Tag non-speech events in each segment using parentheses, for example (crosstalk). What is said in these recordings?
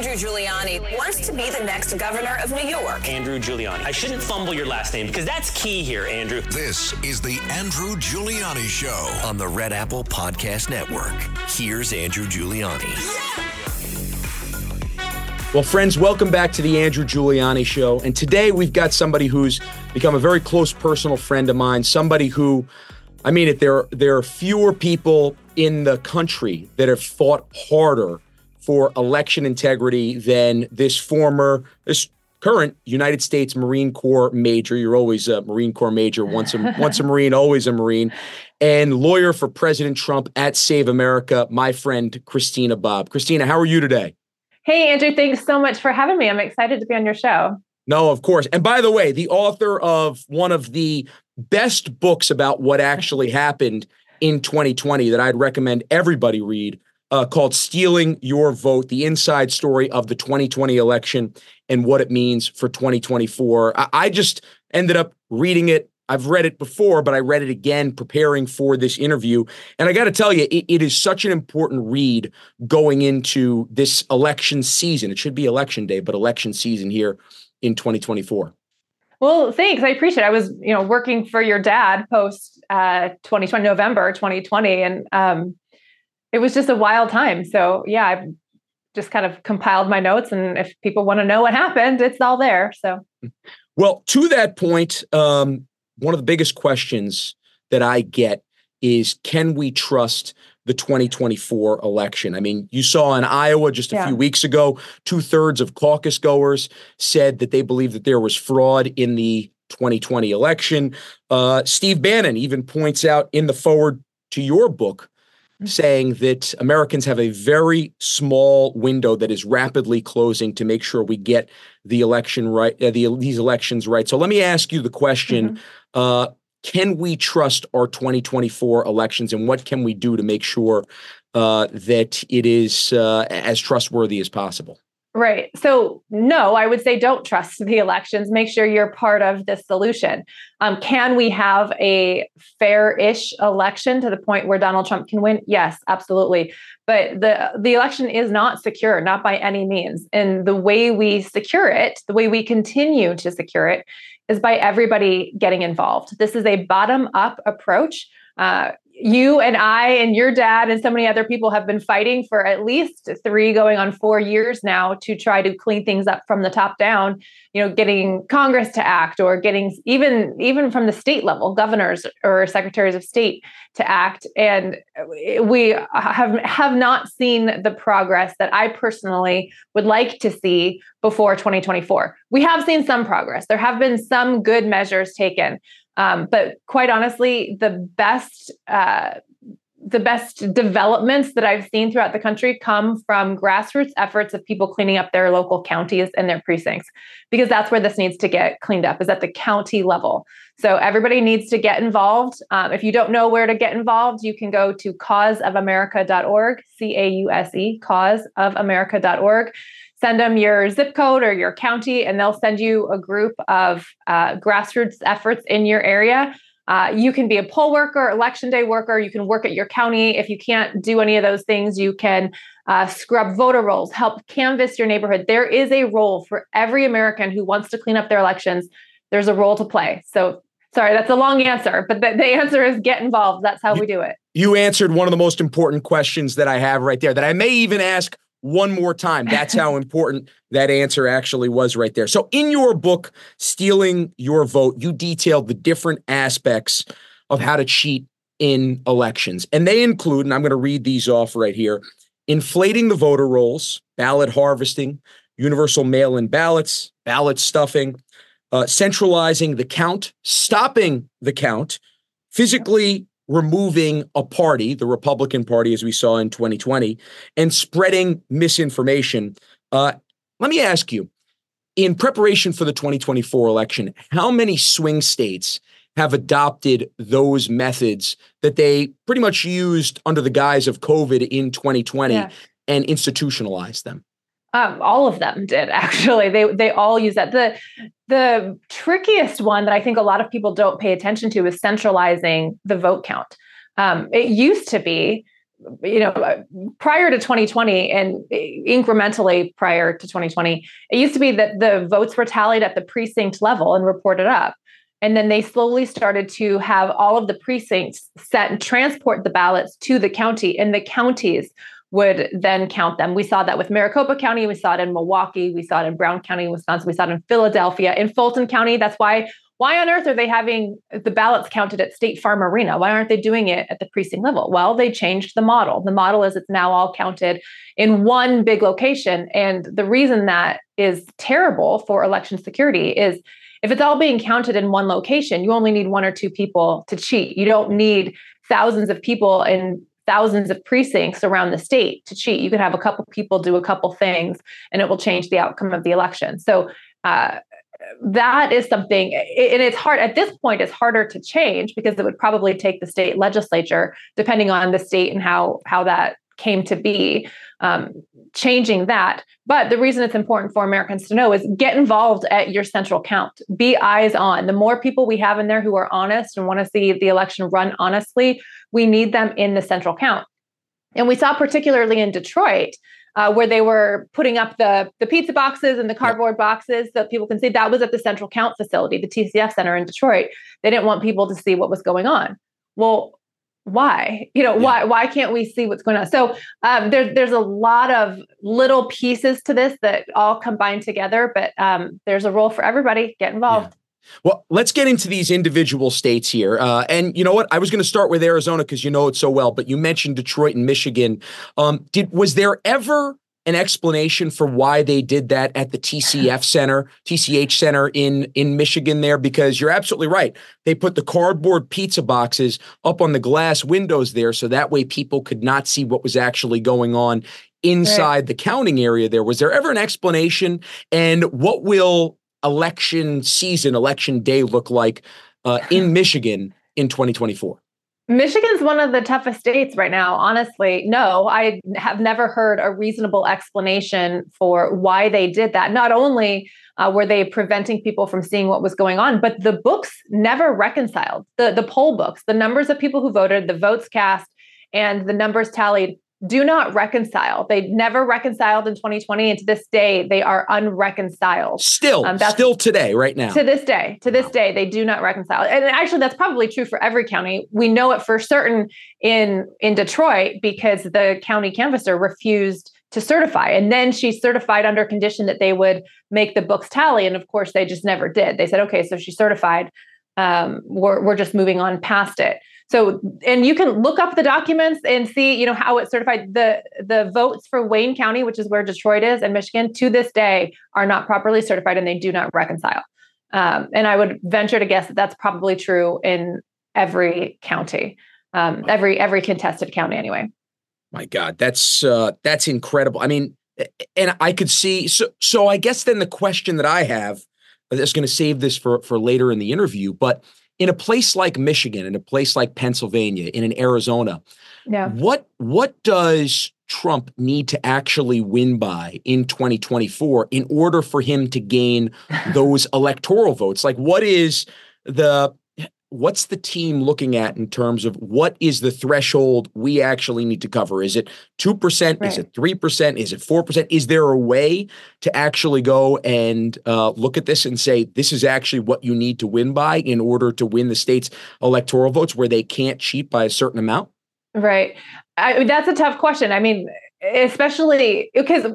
Andrew Giuliani wants to be the next governor of New York. Andrew Giuliani. I shouldn't fumble your last name because that's key here, Andrew. This is the Andrew Giuliani Show on the Red Apple Podcast Network. Here's Andrew Giuliani. Well, friends, welcome back to the Andrew Giuliani Show. And today we've got somebody who's become a very close personal friend of mine, somebody who, I mean, it, there, there are fewer people in the country that have fought harder for election integrity than this former, this current United States Marine Corps major. You're always a Marine Corps major, once a, (laughs) once a Marine, always a Marine, and lawyer for President Trump at Save America, my friend Christina Bobb. Christina, how are you today? Hey, Andrew, thanks so much for having me. I'm excited to be on your show. No, of course. And by the way, the author of one of the best books about what actually (laughs) happened in 2020 that I'd recommend everybody read uh, called Stealing Your Vote The Inside Story of the 2020 Election and What It Means for 2024. I, I just ended up reading it I've read it before, but I read it again preparing for this interview. And I got to tell you, it, it is such an important read going into this election season. It should be election day, but election season here in 2024. Well, thanks. I appreciate it. I was, you know, working for your dad post uh, 2020, November 2020. And um, it was just a wild time. So, yeah, I've just kind of compiled my notes. And if people want to know what happened, it's all there. So, well, to that point, um, one of the biggest questions that I get is can we trust the 2024 election? I mean, you saw in Iowa just a yeah. few weeks ago, two thirds of caucus goers said that they believe that there was fraud in the 2020 election. Uh, Steve Bannon even points out in the foreword to your book. Saying that Americans have a very small window that is rapidly closing to make sure we get the election right, uh, the, these elections right. So let me ask you the question: mm-hmm. uh, Can we trust our 2024 elections, and what can we do to make sure uh, that it is uh, as trustworthy as possible? Right. So, no, I would say don't trust the elections. Make sure you're part of the solution. Um, can we have a fair ish election to the point where Donald Trump can win? Yes, absolutely. But the, the election is not secure, not by any means. And the way we secure it, the way we continue to secure it, is by everybody getting involved. This is a bottom up approach. Uh, you and I and your dad and so many other people have been fighting for at least three going on four years now to try to clean things up from the top down you know getting congress to act or getting even even from the state level governors or secretaries of state to act. And we have have not seen the progress that i personally would like to see before 2024 we have seen some progress. There have been some good measures taken um, but quite honestly, the best uh, the best developments that I've seen throughout the country come from grassroots efforts of people cleaning up their local counties and their precincts, because that's where this needs to get cleaned up, is at the county level. So everybody needs to get involved. Um, if you don't know where to get involved, you can go to causeofamerica.org, C A U S E, causeofamerica.org send them your zip code or your county, and they'll send you a group of uh, grassroots efforts in your area. Uh, you can be a poll worker, election day worker. You can work at your county. If you can't do any of those things, you can uh, scrub voter rolls, help canvass your neighborhood. There is a role for every American who wants to clean up their elections. There's a role to play. So, sorry, that's a long answer, but the, the answer is get involved. That's how you, we do it. You answered one of the most important questions that I have right there that I may even ask one more time. That's how important that answer actually was right there. So, in your book, Stealing Your Vote, you detailed the different aspects of how to cheat in elections. And they include, and I'm going to read these off right here inflating the voter rolls, ballot harvesting, universal mail in ballots, ballot stuffing, uh, centralizing the count, stopping the count, physically removing a party, the Republican Party, as we saw in 2020, and spreading misinformation. Uh, let me ask you in preparation for the 2024 election, how many swing states have adopted those methods that they pretty much used under the guise of COVID in 2020 yeah. and institutionalized them? Um, all of them did (laughs) actually. They they all use that. The the trickiest one that I think a lot of people don't pay attention to is centralizing the vote count. Um, it used to be, you know, prior to 2020 and incrementally prior to 2020, it used to be that the votes were tallied at the precinct level and reported up. And then they slowly started to have all of the precincts set and transport the ballots to the county, and the counties would then count them. We saw that with Maricopa County, we saw it in Milwaukee, we saw it in Brown County, Wisconsin, we saw it in Philadelphia, in Fulton County. That's why why on earth are they having the ballots counted at State Farm Arena? Why aren't they doing it at the precinct level? Well, they changed the model. The model is it's now all counted in one big location. And the reason that is terrible for election security is if it's all being counted in one location, you only need one or two people to cheat. You don't need thousands of people in thousands of precincts around the state to cheat. You could have a couple people do a couple things and it will change the outcome of the election. So uh, that is something, and it's hard at this point, it's harder to change because it would probably take the state legislature, depending on the state and how how that came to be, um, changing that. But the reason it's important for Americans to know is get involved at your central count. Be eyes on. The more people we have in there who are honest and want to see the election run honestly, we need them in the central count. And we saw particularly in Detroit uh, where they were putting up the the pizza boxes and the cardboard boxes so people can see that was at the Central Count facility, the TCF Center in Detroit. They didn't want people to see what was going on. Well, why you know yeah. why why can't we see what's going on so um, there's there's a lot of little pieces to this that all combine together but um, there's a role for everybody get involved. Well, let's get into these individual states here. Uh, and you know what? I was going to start with Arizona because you know it so well, but you mentioned Detroit and Michigan. Um, did was there ever an explanation for why they did that at the TCF Center, TCH Center in in Michigan there because you're absolutely right. They put the cardboard pizza boxes up on the glass windows there so that way people could not see what was actually going on inside right. the counting area there. Was there ever an explanation and what will election season, election day look like uh, in (laughs) Michigan in 2024? Michigan's one of the toughest states right now. Honestly, no, I have never heard a reasonable explanation for why they did that. Not only uh, were they preventing people from seeing what was going on, but the books never reconciled. The the poll books, the numbers of people who voted, the votes cast, and the numbers tallied do not reconcile. They never reconciled in 2020, and to this day, they are unreconciled. Still, um, still today, right now. To this day, to this day, they do not reconcile. And actually, that's probably true for every county. We know it for certain in in Detroit because the county canvasser refused to certify, and then she certified under condition that they would make the books tally, and of course, they just never did. They said, "Okay, so she certified. Um, we're we're just moving on past it." So, and you can look up the documents and see, you know, how it's certified. The the votes for Wayne County, which is where Detroit is, and Michigan, to this day, are not properly certified, and they do not reconcile. Um, and I would venture to guess that that's probably true in every county, um, every every contested county, anyway. My God, that's uh, that's incredible. I mean, and I could see. So, so I guess then the question that I have, that's going to save this for for later in the interview, but in a place like Michigan, in a place like Pennsylvania, in an Arizona, yeah. what what does Trump need to actually win by in 2024 in order for him to gain (laughs) those electoral votes? Like, what is the what's the team looking at in terms of what is the threshold we actually need to cover? Is it 2%? Right. Is it 3%? Is it 4%? Is there a way to actually go and uh, look at this and say, this is actually what you need to win by in order to win the state's electoral votes where they can't cheat by a certain amount? Right. I, that's a tough question. I mean, especially because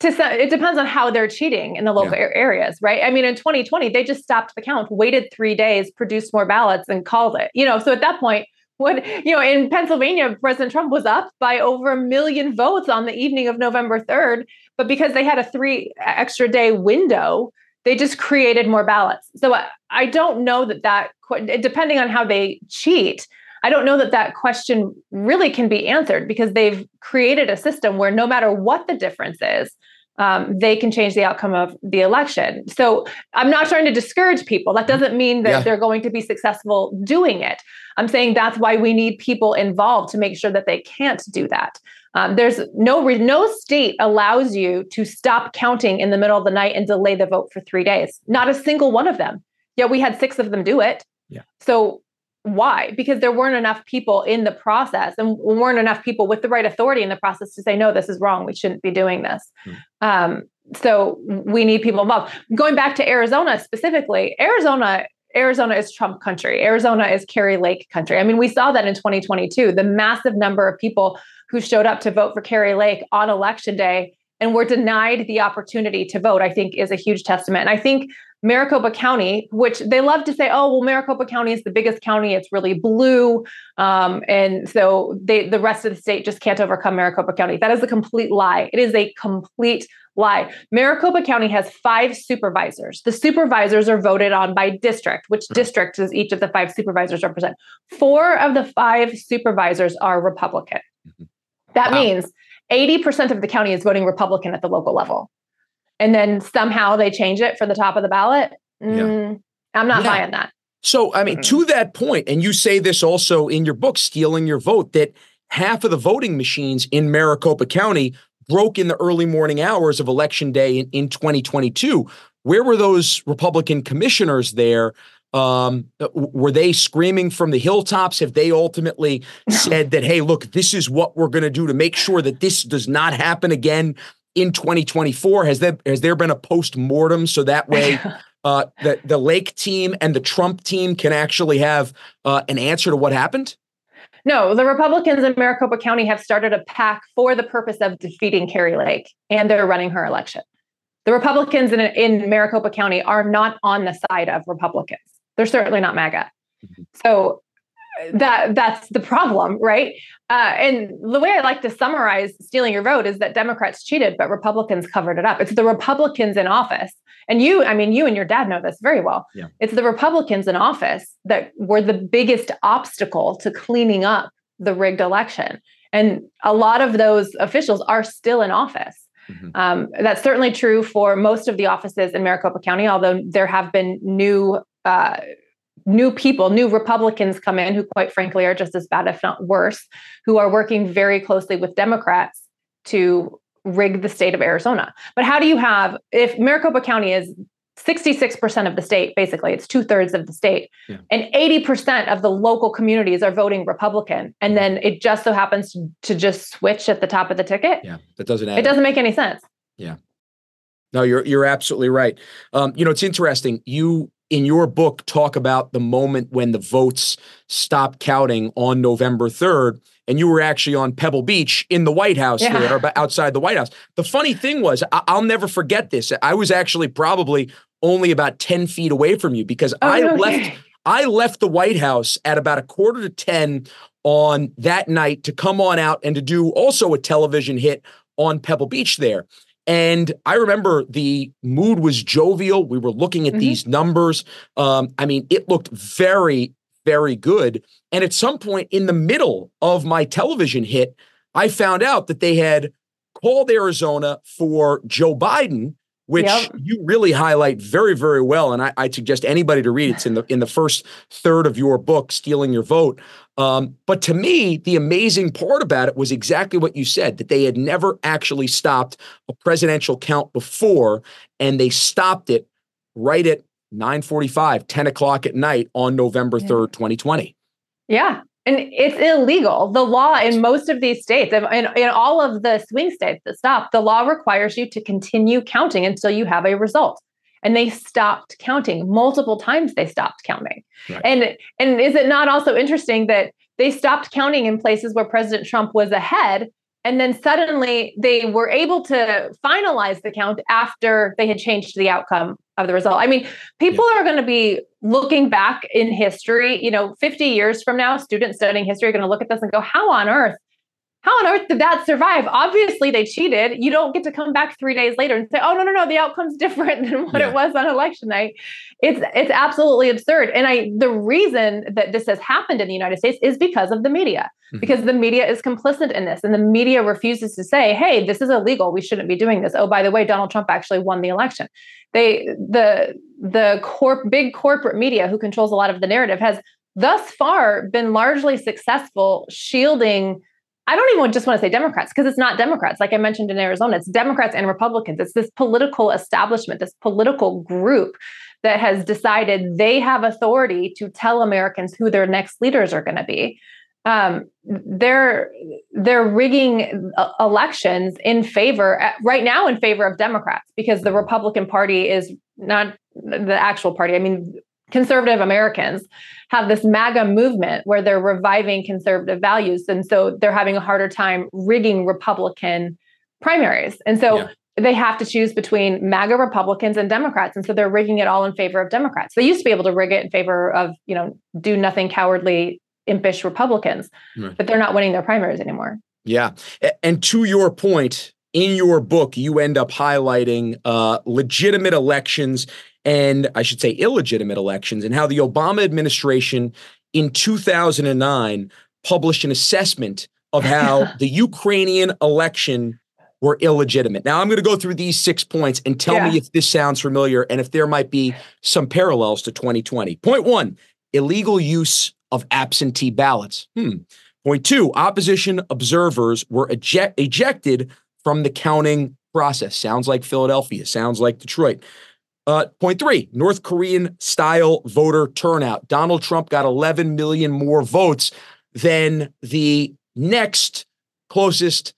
to it depends on how they're cheating in the local yeah. areas, right? I mean, in 2020, they just stopped the count, waited three days, produced more ballots, and called it. You know, so at that point, what you know, in Pennsylvania, President Trump was up by over a million votes on the evening of November 3rd, but because they had a three extra day window, they just created more ballots. So I, I don't know that that depending on how they cheat. I don't know that that question really can be answered because they've created a system where no matter what the difference is, um, they can change the outcome of the election. So I'm not trying to discourage people. That doesn't mean that Yeah. they're going to be successful doing it. I'm saying that's why we need people involved to make sure that they can't do that. Um, there's no re- no state allows you to stop counting in the middle of the night and delay the vote for three days. Not a single one of them. Yet we had six of them do it. Yeah. So why? Because there weren't enough people in the process, and weren't enough people with the right authority in the process to say, no, this is wrong. We shouldn't be doing this. Um, so we need people involved. Going back to Arizona specifically, Arizona. Arizona is Trump country. Arizona is Kari Lake country. I mean, we saw that in 2022. The massive number of people who showed up to vote for Kari Lake on election day and were denied the opportunity to vote, I think is a huge testament. And I think Maricopa County, which they love to say, oh, well, Maricopa County is the biggest county. It's really blue. Um, and so they, the rest of the state just can't overcome Maricopa County. That is a complete lie. It is a complete lie. Maricopa County has five supervisors. The supervisors are voted on by district, which district does each of the five supervisors represent? Four of the five supervisors are Republican. That Wow. means 80% of the county is voting Republican at the local level. And then somehow they change it for the top of the ballot. Mm, I'm not Yeah. buying that. So, I mean, to that point, and you say this also in your book, Stealing Your Vote, that half of the voting machines in Maricopa County broke in the early morning hours of election day in, in 2022. Where were those Republican commissioners there? Um, were they screaming from the hilltops? Have they ultimately (laughs) said that, hey, look, this is what we're going to do to make sure that this does not happen again in 2024? Has there has there been a post mortem so that (laughs) way uh, the the Lake team and the Trump team can actually have uh, an answer to what happened? No, the Republicans in Maricopa County have started a pack for the purpose of defeating Kari Lake, and they're running her election. The Republicans in, in Maricopa County are not on the side of Republicans. They're certainly not MAGA. So uh, that that's the problem, right? Uh, and the way I like to summarize stealing your vote is that Democrats cheated, but Republicans covered it up. It's the Republicans in office, and you, I mean, you and your dad know this very well. Yeah. It's the Republicans in office that were the biggest obstacle to cleaning up the rigged election, and a lot of those officials are still in office. Mhm. Um, that's certainly true for most of the offices in Maricopa County, although there have been new uh, new people, new Republicans come in who, quite frankly, are just as bad, if not worse, who are working very closely with Democrats to rig the state of Arizona. But how do you have, if Maricopa County is 66% of the state, basically, it's two thirds of the state, Yeah. and 80% of the local communities are voting Republican, and then it just so happens to, just switch at the top of the ticket? Yeah, that doesn't add It up. doesn't make any sense. Yeah. No, you're you're absolutely right. Um, you know, it's interesting. You in your book talk about the moment when the votes stopped counting on November 3rd, and you were actually on Pebble Beach in the White House Yeah. there, but outside the White House. The funny thing was, I- I'll never forget this. I was actually probably only about 10 feet away from you because Oh, I no left. I left the White House at about a quarter to 10 on that night to come on out and to do also a television hit on Pebble Beach there. And I remember the mood was jovial. We were looking at Mhm. these numbers. Um, I mean, it looked very, very good. And at some point in the middle of my television hit, I found out that they had called Arizona for Joe Biden, which Yep. you really highlight very, very well. And I, I'd suggest anybody to read it. It's in the in the first third of your book, Stealing Your Vote. Um, but to me, the amazing part about it was exactly what you said that they had never actually stopped a presidential count before, and they stopped it right at 9:45, 10 o'clock at night on November 3rd, 2020. Yeah. And it's illegal. The law in most of these states, in, in all of the swing states that stop, the law requires you to continue counting until you have a result. And they stopped counting multiple times. They stopped counting. Right. And and is it not also interesting that they stopped counting in places where President Trump was ahead, and then suddenly they were able to finalize the count after they had changed the outcome of the result. I mean, people are going to be looking back in history, you know, 50 years from now, students studying history are going to look at this and go, how on earth? How on earth did that survive? Obviously, they cheated. You don't get to come back three days later and say, "Oh no, no, no, the outcome's (laughs) different than what yeah. it was on election night." It's it's absolutely absurd. And I the reason that this has happened in the United States is because of the media, mm-hmm. because the media is complicit in this, and the media refuses to say, "Hey, this is illegal. We shouldn't be doing this." Oh, by the way, Donald Trump actually won the election. They the the corp big corporate media who controls a lot of the narrative has thus far been largely successful shielding I don't even just want to say Democrats because it's not Democrats. Like I mentioned in Arizona, it's Democrats and Republicans. It's this political establishment, this political group that has decided they have authority to tell Americans who their next leaders are going to be. Um, they're they're rigging uh, elections in favor uh, right now in favor of Democrats because the Republican Party is not the actual party. I mean, conservative Americans have this MAGA movement where they're reviving conservative values. And so they're having a harder time rigging Republican primaries. And so yeah. they have to choose between MAGA Republicans and Democrats. And so they're rigging it all in favor of Democrats. They used to be able to rig it in favor of, you know, do nothing cowardly, impish Republicans, right. but they're not winning their primaries anymore. Yeah. And to your point, in your book, you end up highlighting uh, legitimate elections and I should say illegitimate elections, and how the Obama administration in 2009 published an assessment of how (laughs) the Ukrainian election were illegitimate. Now, I'm going to go through these six points and tell yeah. me if this sounds familiar and if there might be some parallels to 2020. Point one illegal use of absentee ballots. Hmm. Point two opposition observers were eject- ejected from the counting process. Sounds like Philadelphia, sounds like Detroit. Uh, point three North Korean style voter turnout. Donald Trump got 11 million more votes than the next closest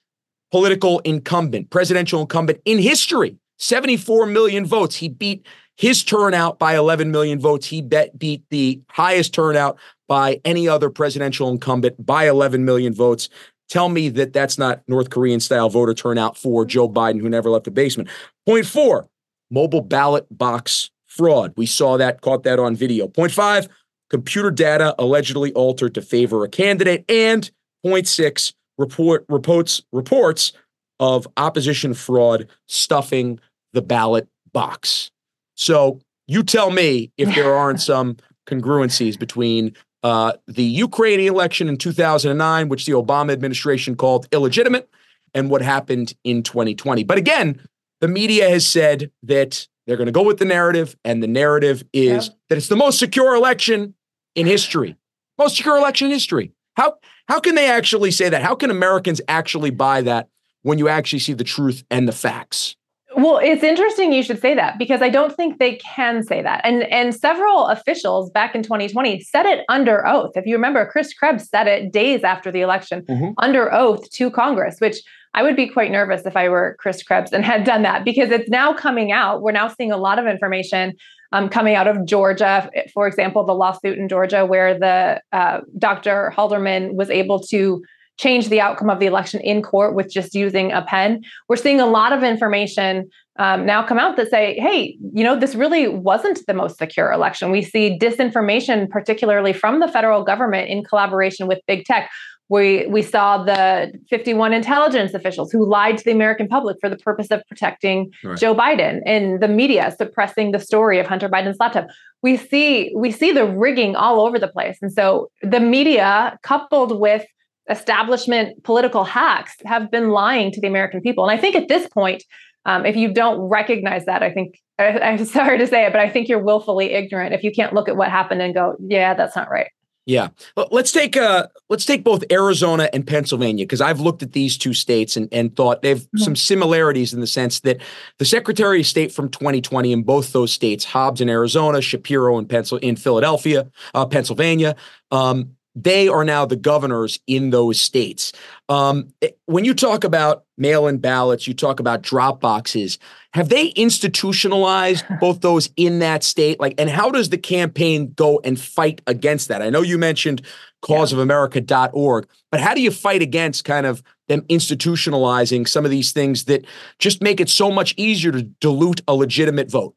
political incumbent, presidential incumbent in history. 74 million votes. He beat his turnout by 11 million votes. He bet, beat the highest turnout by any other presidential incumbent by 11 million votes. Tell me that that's not North Korean style voter turnout for Joe Biden, who never left the basement. Point four mobile ballot box fraud. We saw that, caught that on video. Point five, computer data allegedly altered to favor a candidate. And point six, report reports reports of opposition fraud stuffing the ballot box. So you tell me if there (laughs) aren't some congruencies between uh, the Ukrainian election in 2009, which the Obama administration called illegitimate, and what happened in 2020. But again, the media has said that they're going to go with the narrative, and the narrative is yeah. that it's the most secure election in history. Most secure election in history. How how can they actually say that? How can Americans actually buy that when you actually see the truth and the facts? Well, it's interesting you should say that because I don't think they can say that. And and several officials back in 2020 said it under oath. If you remember, Chris Krebs said it days after the election mm-hmm. under oath to Congress, which I would be quite nervous if I were Chris Krebs and had done that because it's now coming out. We're now seeing a lot of information um, coming out of Georgia, for example, the lawsuit in Georgia where the uh, Dr. Halderman was able to change the outcome of the election in court with just using a pen. We're seeing a lot of information um, now come out that say, hey, you know, this really wasn't the most secure election. We see disinformation, particularly from the federal government in collaboration with big tech. We, we saw the 51 intelligence officials who lied to the American public for the purpose of protecting right. Joe Biden and the media suppressing the story of Hunter Biden's laptop. We see we see the rigging all over the place. And so the media coupled with establishment political hacks have been lying to the American people. And I think at this point, um, if you don't recognize that, I think I, (laughs) I'm sorry to say it, but I think you're willfully ignorant if you can't look at what happened and go, yeah, that's not right. Yeah, let's take uh let's take both Arizona and Pennsylvania because I've looked at these two states and and thought they have mm-hmm. some similarities in the sense that the Secretary of State from 2020 in both those states, Hobbs in Arizona, Shapiro in Pencil in Philadelphia, uh, Pennsylvania, um, they are now the governors in those states. Um, eh, when you talk about mail-in ballots, you talk about drop boxes. Have they institutionalized (laughs) both those in that state? Like, and how does the campaign go and fight against that? I know you mentioned causeofamerica.org, but how do you fight against kind of them institutionalizing some of these things that just make it so much easier to dilute a legitimate vote?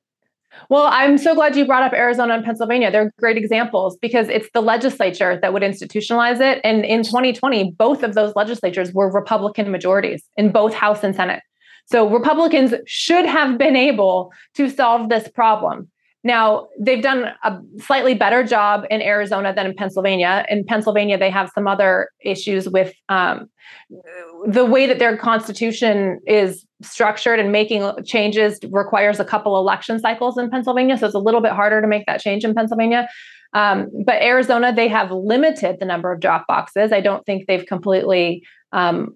Well, I'm so glad you brought up Arizona and Pennsylvania. They're great examples because it's the legislature that would institutionalize it. And in 2020, both of those legislatures were Republican majorities in both House and Senate. So Republicans should have been able to solve this problem. Now, they've done a slightly better job in Arizona than in Pennsylvania. In Pennsylvania, they have some other issues with um, the way that their constitution is structured and making changes requires a couple election cycles in Pennsylvania. So it's a little bit harder to make that change in Pennsylvania. Um, but Arizona, they have limited the number of drop boxes. I don't think they've completely um,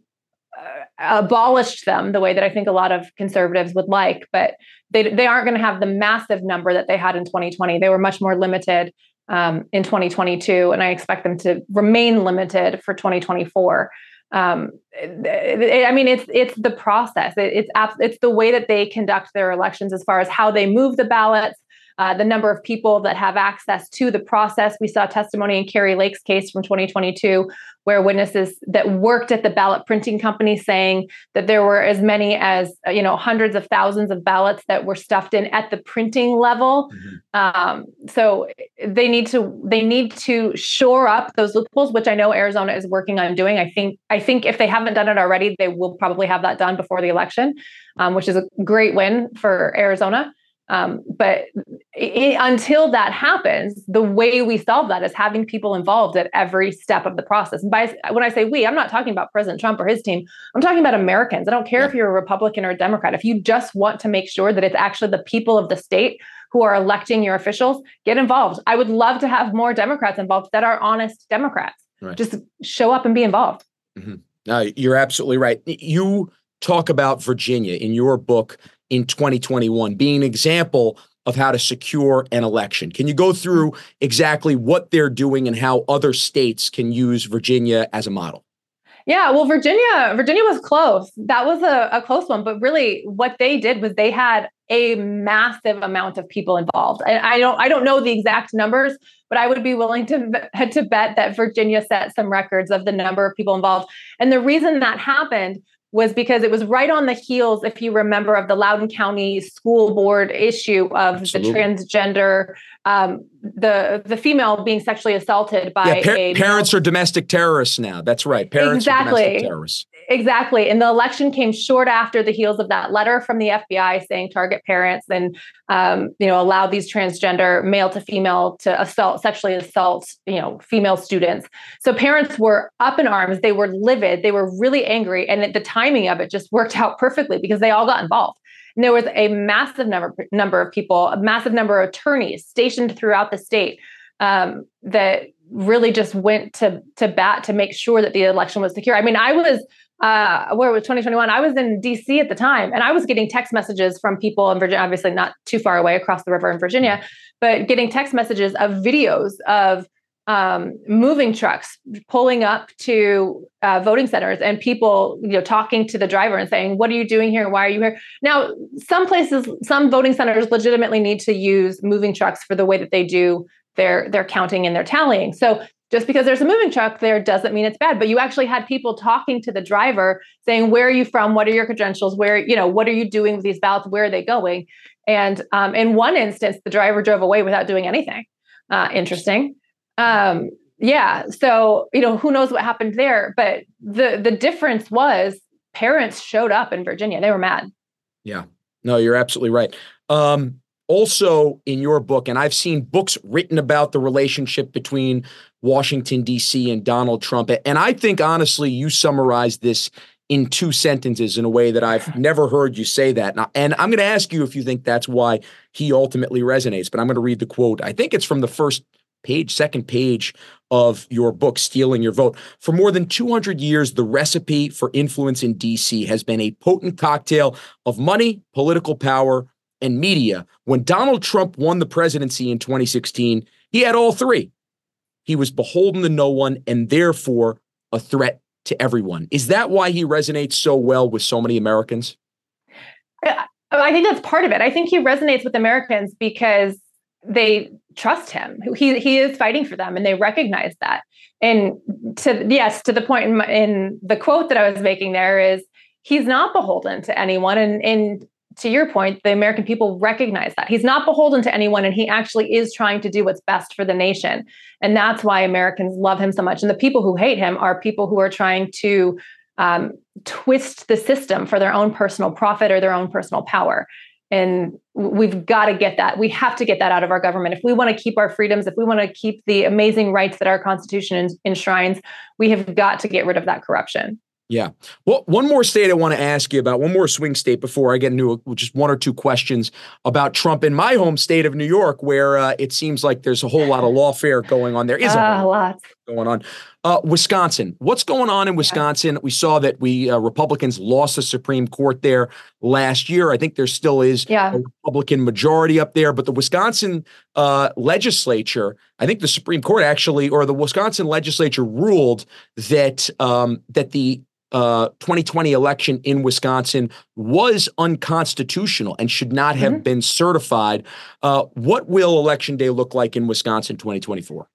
uh, abolished them the way that I think a lot of conservatives would like, but they, they aren't going to have the massive number that they had in 2020. They were much more limited um, in 2022, and I expect them to remain limited for 2024 um, I mean, it's it's the process. It, it's it's the way that they conduct their elections, as far as how they move the ballots, uh, the number of people that have access to the process. We saw testimony in Kari Lake's case from 2022, where witnesses that worked at the ballot printing company saying that there were as many as uh, you know hundreds of thousands of ballots that were stuffed in at the printing level. Mm-hmm. Um, so they need to they need to shore up those loopholes, which I know Arizona is working on doing. I think I think if they haven't done it already, they will probably have that done before the election, um, which is a great win for Arizona. Um, but it, until that happens, the way we solve that is having people involved at every step of the process. And by when I say we, I'm not talking about President Trump or his team. I'm talking about Americans. I don't care yeah. if you're a Republican or a Democrat. If you just want to make sure that it's actually the people of the state who are electing your officials, get involved. I would love to have more Democrats involved that are honest Democrats. Right. Just show up and be involved. Mm-hmm. No, you're absolutely right. You talk about Virginia in your book in 2021 being an example of how to secure an election. Can you go through exactly what they're doing and how other states can use Virginia as a model? Yeah, well, Virginia, Virginia was close. That was a, a close one, but really, what they did was they had a massive amount of people involved. And I don't, I don't know the exact numbers, but I would be willing to (laughs) to bet that Virginia set some records of the number of people involved. And the reason that happened was because it was right on the heels, if you remember, of the Loudoun County School Board issue of Absolutely. the transgender, um, the the female being sexually assaulted by yeah, par- parents are domestic terrorists now. That's right, parents exactly. are domestic terrorists. Exactly. And the election came short after the heels of that letter from the FBI saying target parents and um, you know allow these transgender male to female to assault sexually assault you know female students. So parents were up in arms. They were livid. They were really angry, and the timing of it just worked out perfectly because they all got involved. And there was a massive number number of people, a massive number of attorneys stationed throughout the state um, that really just went to to bat to make sure that the election was secure. I mean, I was uh, where was 2021? I was in DC at the time, and I was getting text messages from people in Virginia, obviously not too far away across the river in Virginia, but getting text messages of videos of um, moving trucks pulling up to uh, voting centers and people, you know, talking to the driver and saying, "What are you doing here? Why are you here?" Now, some places, some voting centers legitimately need to use moving trucks for the way that they do their their counting and their tallying. So just because there's a moving truck there doesn't mean it's bad but you actually had people talking to the driver saying where are you from? What are your credentials? Where you know what are you doing with these ballots where are they going? And um, in one instance the driver drove away without doing anything. Uh, interesting. Um, yeah so you know who knows what happened there but the the difference was parents showed up in virginia. They were mad. Yeah. No you're absolutely right. Um, also in your book, and I've seen books written about the relationship between Washington, D.C. and Donald Trump. And I think, honestly, you summarized this in two sentences in a way that I've (laughs) never heard you say that. And I'm going to ask you if you think that's why he ultimately resonates, but I'm going to read the quote. I think it's from the first page, second page of your book, Stealing Your Vote. For more than 200 years, the recipe for influence in DC has been a potent cocktail of money, political power, and media. When Donald Trump won the presidency in 2016, he had all three. He was beholden to no one and therefore a threat to everyone. Is that why he resonates so well with so many Americans? Uh, I think that's part of it. I think he resonates with Americans because they trust him. He he is fighting for them, and they recognize that. And to yes, to the point in, in the quote that I was making there is he's not beholden to anyone, and and to your point, the American people recognize that. He's not beholden to anyone and he actually is trying to do what's best for the nation. And that's why Americans love him so much. And the people who hate him are people who are trying to um, twist the system for their own personal profit or their own personal power. And we've got to get that. We have to get that out of our government. If we want to keep our freedoms, if we want to keep the amazing rights that our Constitution enshrines, we have got to get rid of that corruption. Yeah. Well, one more state I want to ask you about, one more swing state before I get into a, just one or two questions about Trump in my home state of New York, where uh, it seems like there's a whole lot of lawfare going on. There is a uh, lot going on. Uh, Wisconsin. What's going on in Wisconsin? We saw that we uh, Republicans lost the Supreme Court there last year. I think there still is yeah. a Republican majority up there, but the Wisconsin uh, legislature, I think the Supreme Court actually, or the Wisconsin legislature ruled that um, that the uh, 2020 election in Wisconsin was unconstitutional and should not have mm-hmm. been certified. Uh, what will election day look like in Wisconsin 2024?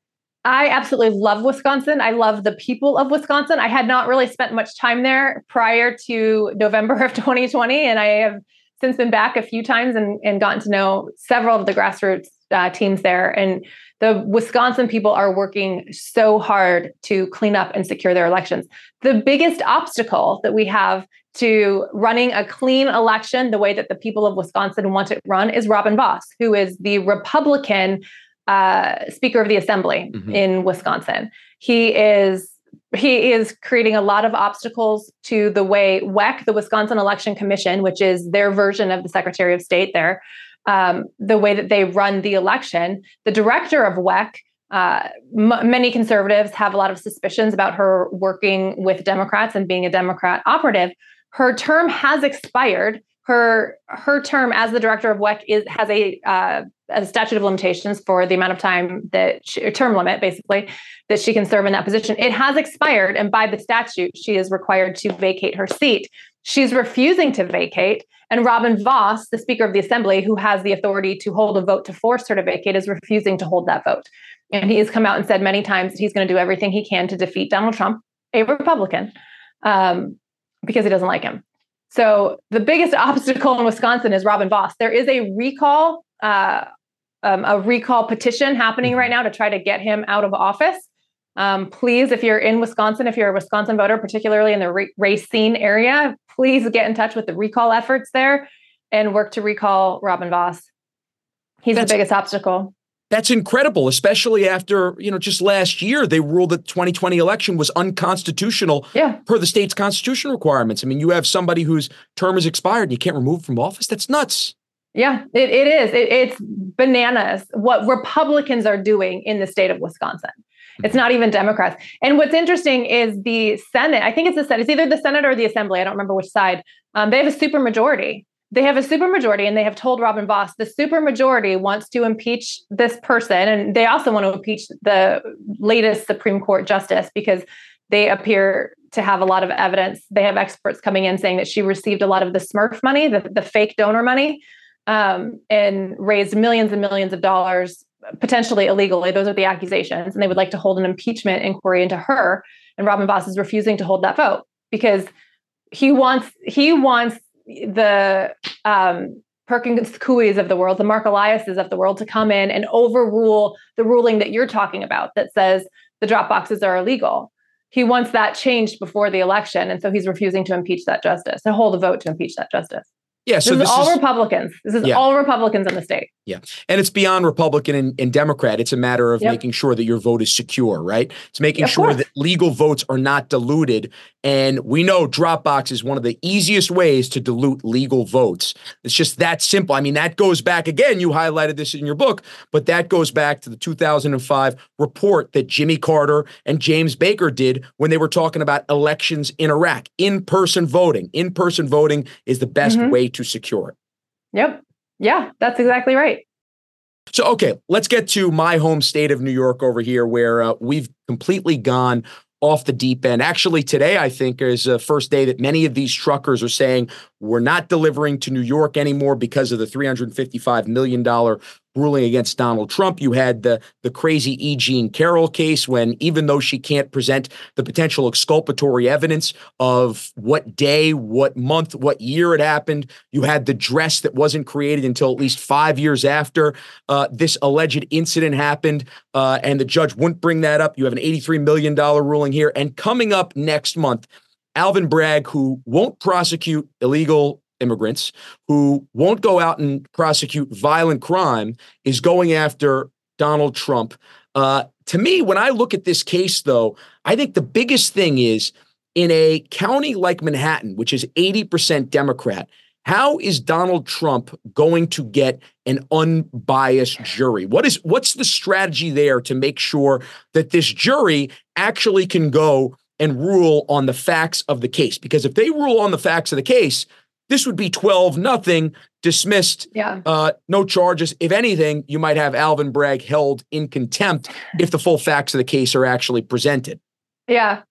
I absolutely love Wisconsin. I love the people of Wisconsin. I had not really spent much time there prior to November of (laughs) 2020, and I have since been back a few times and, and gotten to know several of the grassroots uh, teams there. And the Wisconsin people are working so hard to clean up and secure their elections. The biggest obstacle that we have to running a clean election the way that the people of Wisconsin want it run is Robin Vos, who is the Republican uh, Speaker of the Assembly mm-hmm. in Wisconsin. He is he is creating a lot of obstacles to the way WEC, the Wisconsin Election Commission, which is their version of the Secretary of State there, um, the way that they run the election. The director of WEC, uh, m- many conservatives have a lot of suspicions about her working with Democrats and being a Democrat operative. Her term has expired. Her her term as the director of WEC is has a uh, a statute of limitations for the amount of time that she, term limit basically that she can serve in that position. It has expired, and by the statute, she is required to vacate her seat. She's refusing to vacate, and Robin Vos, the Speaker of the Assembly, who has the authority to hold a vote to force her to vacate, is refusing to hold that vote. And he has come out and said many times that he's going to do everything he can to defeat Donald Trump, a Republican, um, because he doesn't like him. So the biggest (laughs) obstacle in Wisconsin is Robin Vos. There is a recall uh, um, a recall petition happening right mm-hmm. now to try to get him out of office. Um, please, if you're in Wisconsin, if you're a Wisconsin voter, particularly in the Racine area, please get in touch with the recall efforts there and work to recall Robin Vos. He's that's, the biggest obstacle. That's incredible, especially after, you know, just last year they ruled that 2020 election was unconstitutional yeah. per the state's constitution requirements. I mean, you have somebody whose term is expired and you can't remove from office. That's nuts. Yeah, it, it is. It, it's bananas what Republicans are doing in the state of Wisconsin. It's not even Democrats. And what's interesting is the Senate, I think it's the Senate, it's either the Senate or the Assembly. I don't remember which side. Um, they have a supermajority. They have a supermajority, and they have told Robin Vos the supermajority wants to impeach this person. And they also want to impeach the latest Supreme Court justice because they appear to have a lot of evidence. They have experts coming in saying that she received a lot of the Smurf money, the, the fake donor money um, and raised millions and millions of dollars, potentially illegally. Those are the accusations. And they would like to hold an impeachment inquiry into her. And Robin Vos is refusing to hold that vote because he wants he wants the um, Perkins Coie's of the world, the Marc Eliases of the world to come in and overrule the ruling that you're talking about that says the drop boxes are illegal. He wants that changed before the election. And so he's refusing to impeach that justice, to hold a vote to impeach that justice. Yeah, so this, this is all is, Republicans. This is yeah. all Republicans in the state. Yeah, and it's beyond Republican and, and Democrat. It's a matter of yep. making sure that your vote is secure, right? It's making of sure course. that legal votes are not diluted. And we know Dropbox is one of the easiest ways to dilute legal votes. It's just that simple. I mean, that goes back again. You highlighted this in your book, but that goes back to the 2005 report that Jimmy Carter and James Baker did when they were talking about elections in Iraq. In-person voting. In-person voting is the best mm-hmm. way to secure it. Yep. Yeah, that's exactly right. So, okay, let's get to my home state of New York over here, where uh, we've completely gone off the deep end. Actually, today, I think, is the first day that many of these truckers are saying we're not delivering to New York anymore because of the $355 million ruling against Donald Trump. You had the the crazy E. Jean Carroll case when even though she can't present the potential exculpatory evidence of what day, what month, what year it happened, you had the dress that wasn't created until at least five years after uh, this alleged incident happened, uh, and the judge wouldn't bring that up. You have an $83 million ruling here. And coming up next month, Alvin Bragg, who won't prosecute illegal immigrants, who won't go out and prosecute violent crime, is going after Donald Trump. Uh, to me, when I look at this case, though, I think the biggest thing is in a county like Manhattan, which is 80% Democrat, how is Donald Trump going to get an unbiased jury? What is what's the strategy there to make sure that this jury actually can go and rule on the facts of the case? Because if they rule on the facts of the case, this would be 12 nothing dismissed. Yeah. Uh, no charges. If anything, you might have Alvin Bragg held in contempt if the full facts of the case are actually presented. Yeah.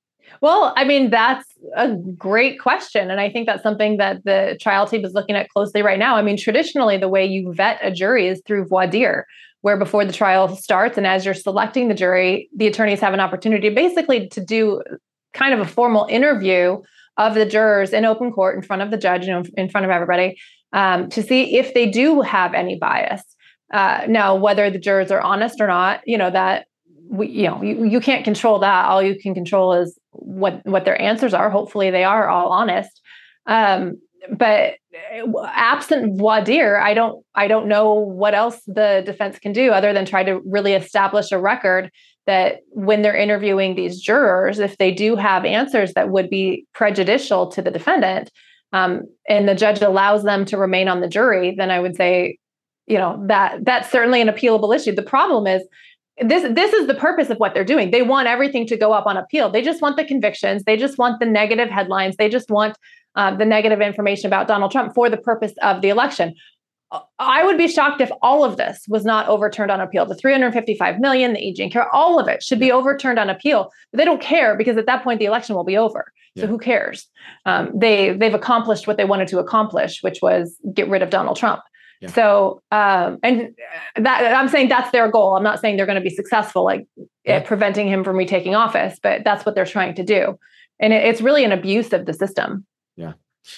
Well, I mean, that's a great question. And I think that's something that the trial team is looking at closely right now. I mean, traditionally, the way you vet a jury is through voir dire, where before the trial starts and as you're selecting the jury, the attorneys have an opportunity basically to do kind of a formal interview of the jurors in open court in front of the judge and in front of everybody um, to see if they do have any bias. Uh, now, whether the jurors are honest or not, you know that we, you know, you, you can't control that. All you can control is what what their answers are. Hopefully, they are all honest. Um, but uh, absent voir dire, I don't I don't know what else the defense can do other than try to really establish a record that when they're interviewing these jurors, if they do have answers that would be prejudicial to the defendant, um, and the judge allows them to remain on the jury, then I would say, you know, that that's certainly an appealable issue. The problem is this this is the purpose of what they're doing. They want everything to go up on appeal. They just want the convictions. They just want the negative headlines. They just want uh, the negative information about Donald Trump for the purpose of the election. I would be shocked if all of this was not overturned on appeal. The 355 million, the aging care, all of it should be overturned on appeal. But they don't care because at that point the election will be over. So yeah. who cares? Um, they they've accomplished what they wanted to accomplish, which was get rid of Donald Trump. Yeah. So um, and that I'm saying that's their goal. I'm not saying they're going to be successful, like yeah. preventing him from retaking office, but that's what they're trying to do. And it, it's really an abuse of the system. Yeah.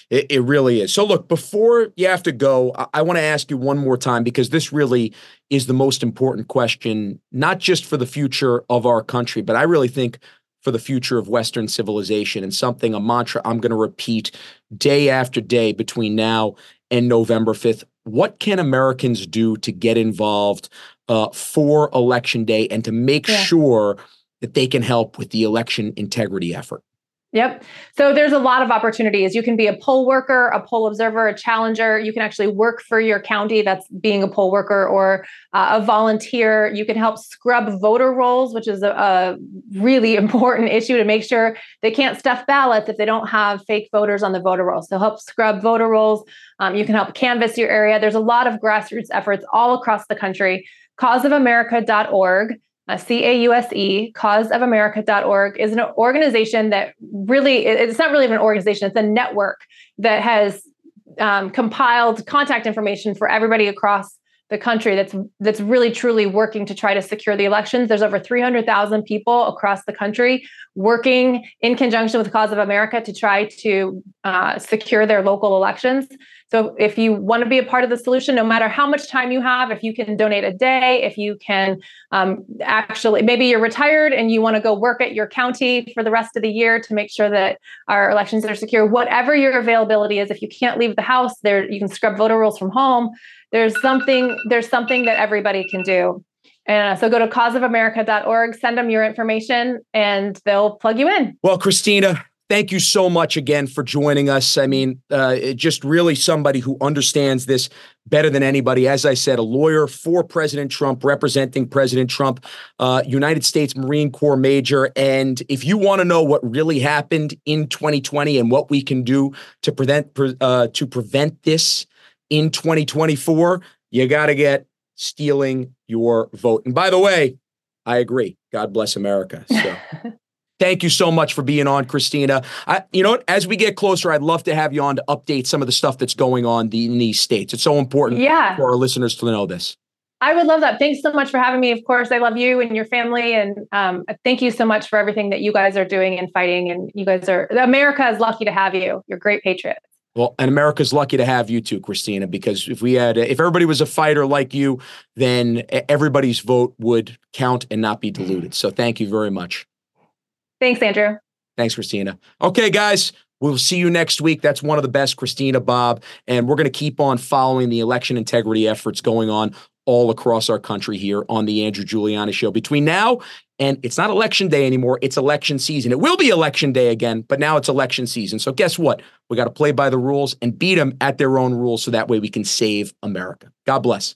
It, it, really is. So, look, before you have to go, I, I want to ask you one more time because this really is the most important question, not just for the future of our country, but I really think for the future of Western civilization and something, a mantra I'm going to repeat day after day between now and November 5th. What can Americans do to get involved uh, for Election Day and to make yeah. sure that they can help with the election integrity effort? Yep. So there's a lot of opportunities. You can be a poll worker, a poll observer, a challenger. You can actually work for your county. That's being a poll worker or uh, a volunteer. You can help scrub voter rolls, which is a, a, really (laughs) important issue to make sure they can't stuff ballots if they don't have fake voters on the voter rolls. So help scrub voter rolls. Um, you can help canvass your area. There's a lot of grassroots efforts all across the country. Causeofamerica.org CAUSE, causeofamerica.org, is an organization that really, it's not really an organization, it's a network that has um, compiled contact information for everybody across the country that's that's really truly working to try to secure the elections. There's over 300,000 people across the country working in conjunction with Cause of America to try to uh, secure their local elections. So if you want to be a part of the solution, no matter how much time you have, if you can donate a day, if you can um, actually, maybe you're retired and you want to go work at your county for the rest of the year to make sure that our elections are secure, whatever your availability is, if you can't leave the house, there you can scrub voter rolls from home. There's something, there's something that everybody can do. And uh, so go to causeofamerica.org, send them your information, and they'll plug you in. Well, Christina, thank you so much again for joining us. I mean, uh, just really somebody who understands this better than anybody. As I said, a lawyer for President Trump, representing President Trump, uh, United States Marine Corps major. And if you want to know what really happened in 2020 and what we can do to prevent uh, to prevent this in 2024, you got to get stealing your vote. And by the way, I agree. God bless America. So. (laughs) Thank you so much for being on, Christina. I, you know what? As we get closer, I'd love to have you on to update some of the stuff that's going on in these states. It's so important yeah. for our listeners to know this. I would love that. Thanks so much for having me. Of course, I love you and your family, and um, thank you so much for everything that you guys are doing and fighting. And you guys are America is lucky to have you. You're a great patriots. Well, and America's lucky to have you too, Christina, because if we had, if everybody was a fighter like you, then everybody's vote would count and not be diluted. So thank you very much. Thanks, Andrew. Thanks, Christina. Okay, guys, we'll see you next week. That's one of the best, Christina Bobb. And we're going to keep on following the election integrity efforts going on all across our country here on the Andrew Giuliani Show. Between now and it's not election day anymore, it's election season. It will be election day again, but now it's election season. So guess what? We got to play by the rules and beat them at their own rules so that way we can save America. God bless.